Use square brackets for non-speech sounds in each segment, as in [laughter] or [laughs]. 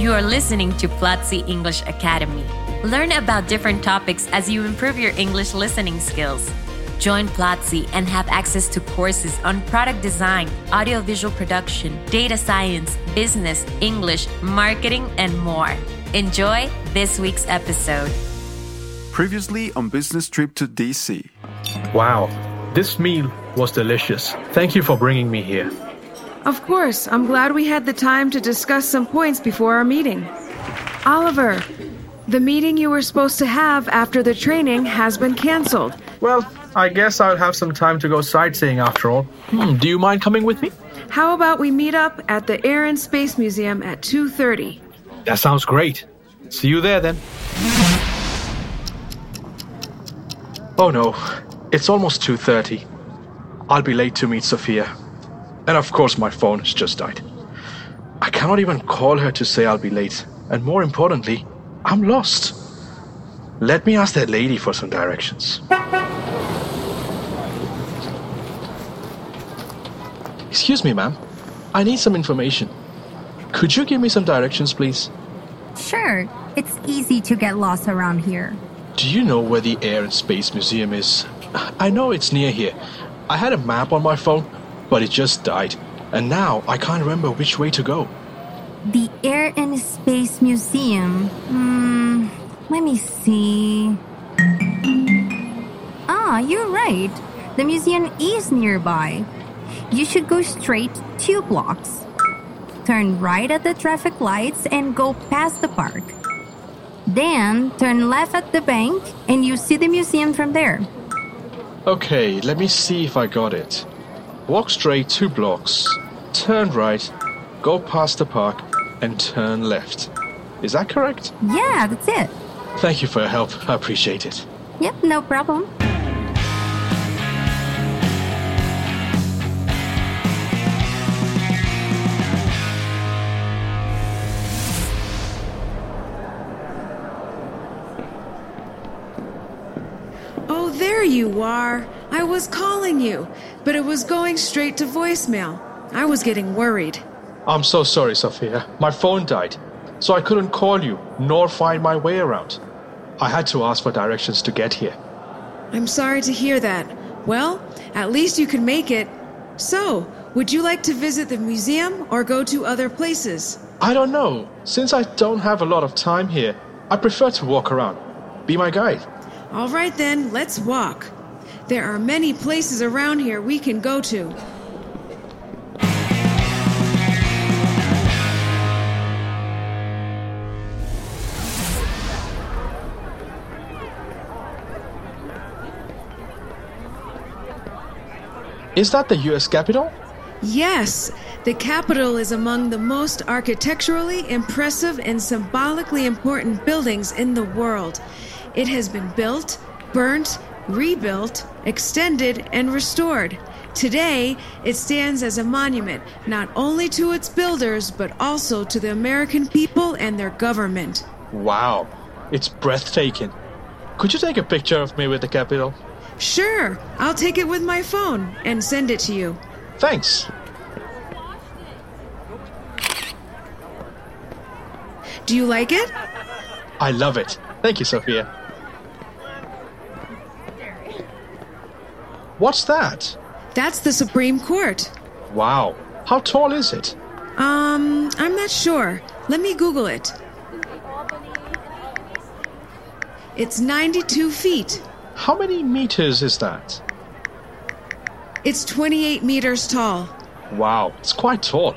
You are listening to Platzi English Academy. Learn about different topics as you improve your English listening skills. Join Platzi and have access to courses on product design, audiovisual production, data science, business, English, marketing, and more. Enjoy this week's episode. Previously on business trip to DC. Wow, this meal was delicious. Thank you for bringing me here. Of course, I'm glad we had the time to discuss some points before our meeting. Oliver, the meeting you were supposed to have after the training has been cancelled. Well, I guess I'll have some time to go sightseeing after all. Hmm, do you mind coming with me? How about we meet up at the Air and Space Museum at 2:30? That sounds great. See you there then. Oh no, it's almost 2:30. I'll be late to meet Sophia. And of course my phone has just died. I cannot even call her to say I'll be late. And more importantly, I'm lost. Let me ask that lady for some directions. Excuse me, ma'am. I need some information. Could you give me some directions, please? Sure, it's easy to get lost around here. Do you know where the Air and Space Museum is? I know it's near here. I had a map on my phone, but it just died. And now I can't remember which way to go. The Air and Space Museum. Hmm, let me see. Ah, you're right. The museum is nearby. You should go straight two blocks. Turn right at the traffic lights and go past the park. Then turn left at the bank and you see the museum from there. Okay, let me see if I got it. Walk straight two blocks, turn right, go past the park, and turn left. Is that correct? Yeah, that's it. Thank you for your help. I appreciate it. Yep, no problem. Oh, there you are. I was calling you, but it was going straight to voicemail. I was getting worried. I'm so sorry, Sophia. My phone died, so I couldn't call you nor find my way around. I had to ask for directions to get here. I'm sorry to hear that. Well, at least you can make it. So, would you like to visit the museum or go to other places? I don't know. Since I don't have a lot of time here, I prefer to walk around. Be my guide. All right then, let's walk. There are many places around here we can go to. Is that the US Capitol? Yes, the Capitol is among the most architecturally impressive and symbolically important buildings in the world. It has been built, burnt, rebuilt, extended, and restored. Today, it stands as a monument not only to its builders, but also to the American people and their government. Wow, it's breathtaking. Could you take a picture of me with the Capitol? Sure, I'll take it with my phone and send it to you. Thanks. Do you like it? I love it. Thank you, Sophia. What's that? That's the Supreme Court. Wow. How tall is it? Um, I'm not sure. Let me Google it. It's 92 feet. How many meters is that? It's 28 meters tall. Wow, it's quite tall.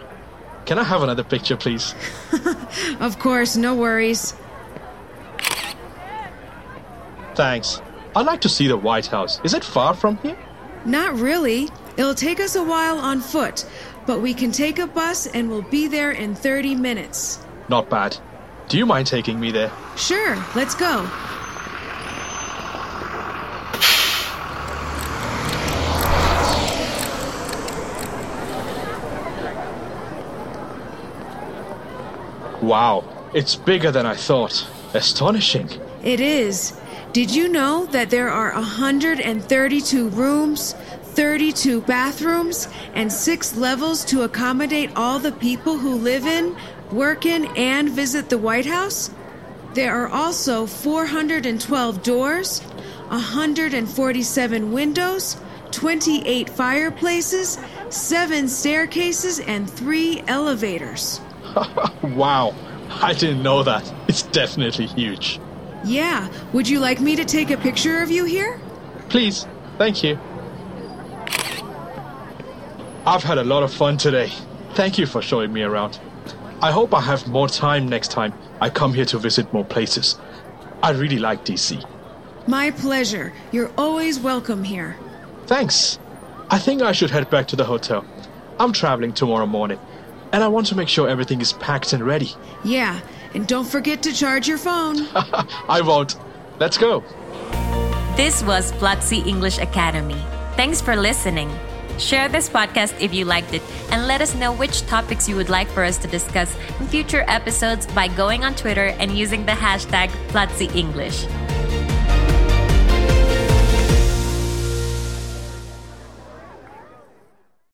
Can I have another picture, please? [laughs] Of course, no worries. Thanks. I'd like to see the White House. Is it far from here? Not really. It'll take us a while on foot, but we can take a bus and we'll be there in 30 minutes. Not bad. Do you mind taking me there? Sure, let's go. Wow, it's bigger than I thought. Astonishing. It is. Did you know that there are 132 rooms, 32 bathrooms, and six levels to accommodate all the people who live in? work in, and visit the White House? There are also 412 doors, 147 windows, 28 fireplaces, 7 staircases, and 3 elevators. [laughs] wow, I didn't know that. It's definitely huge. Yeah, would you like me to take a picture of you here? Please, thank you. I've had a lot of fun today. Thank you for showing me around. I hope I have more time next time I come here to visit more places. I really like DC. My pleasure. You're always welcome here. Thanks. I think I should head back to the hotel. I'm traveling tomorrow morning, and I want to make sure everything is packed and ready. Yeah, and don't forget to charge your phone. [laughs] I won't. Let's go. This was Platzi English Academy. Thanks for listening. Share this podcast if you liked it and let us know which topics you would like for us to discuss in future episodes by going on Twitter and using the hashtag Platzi English.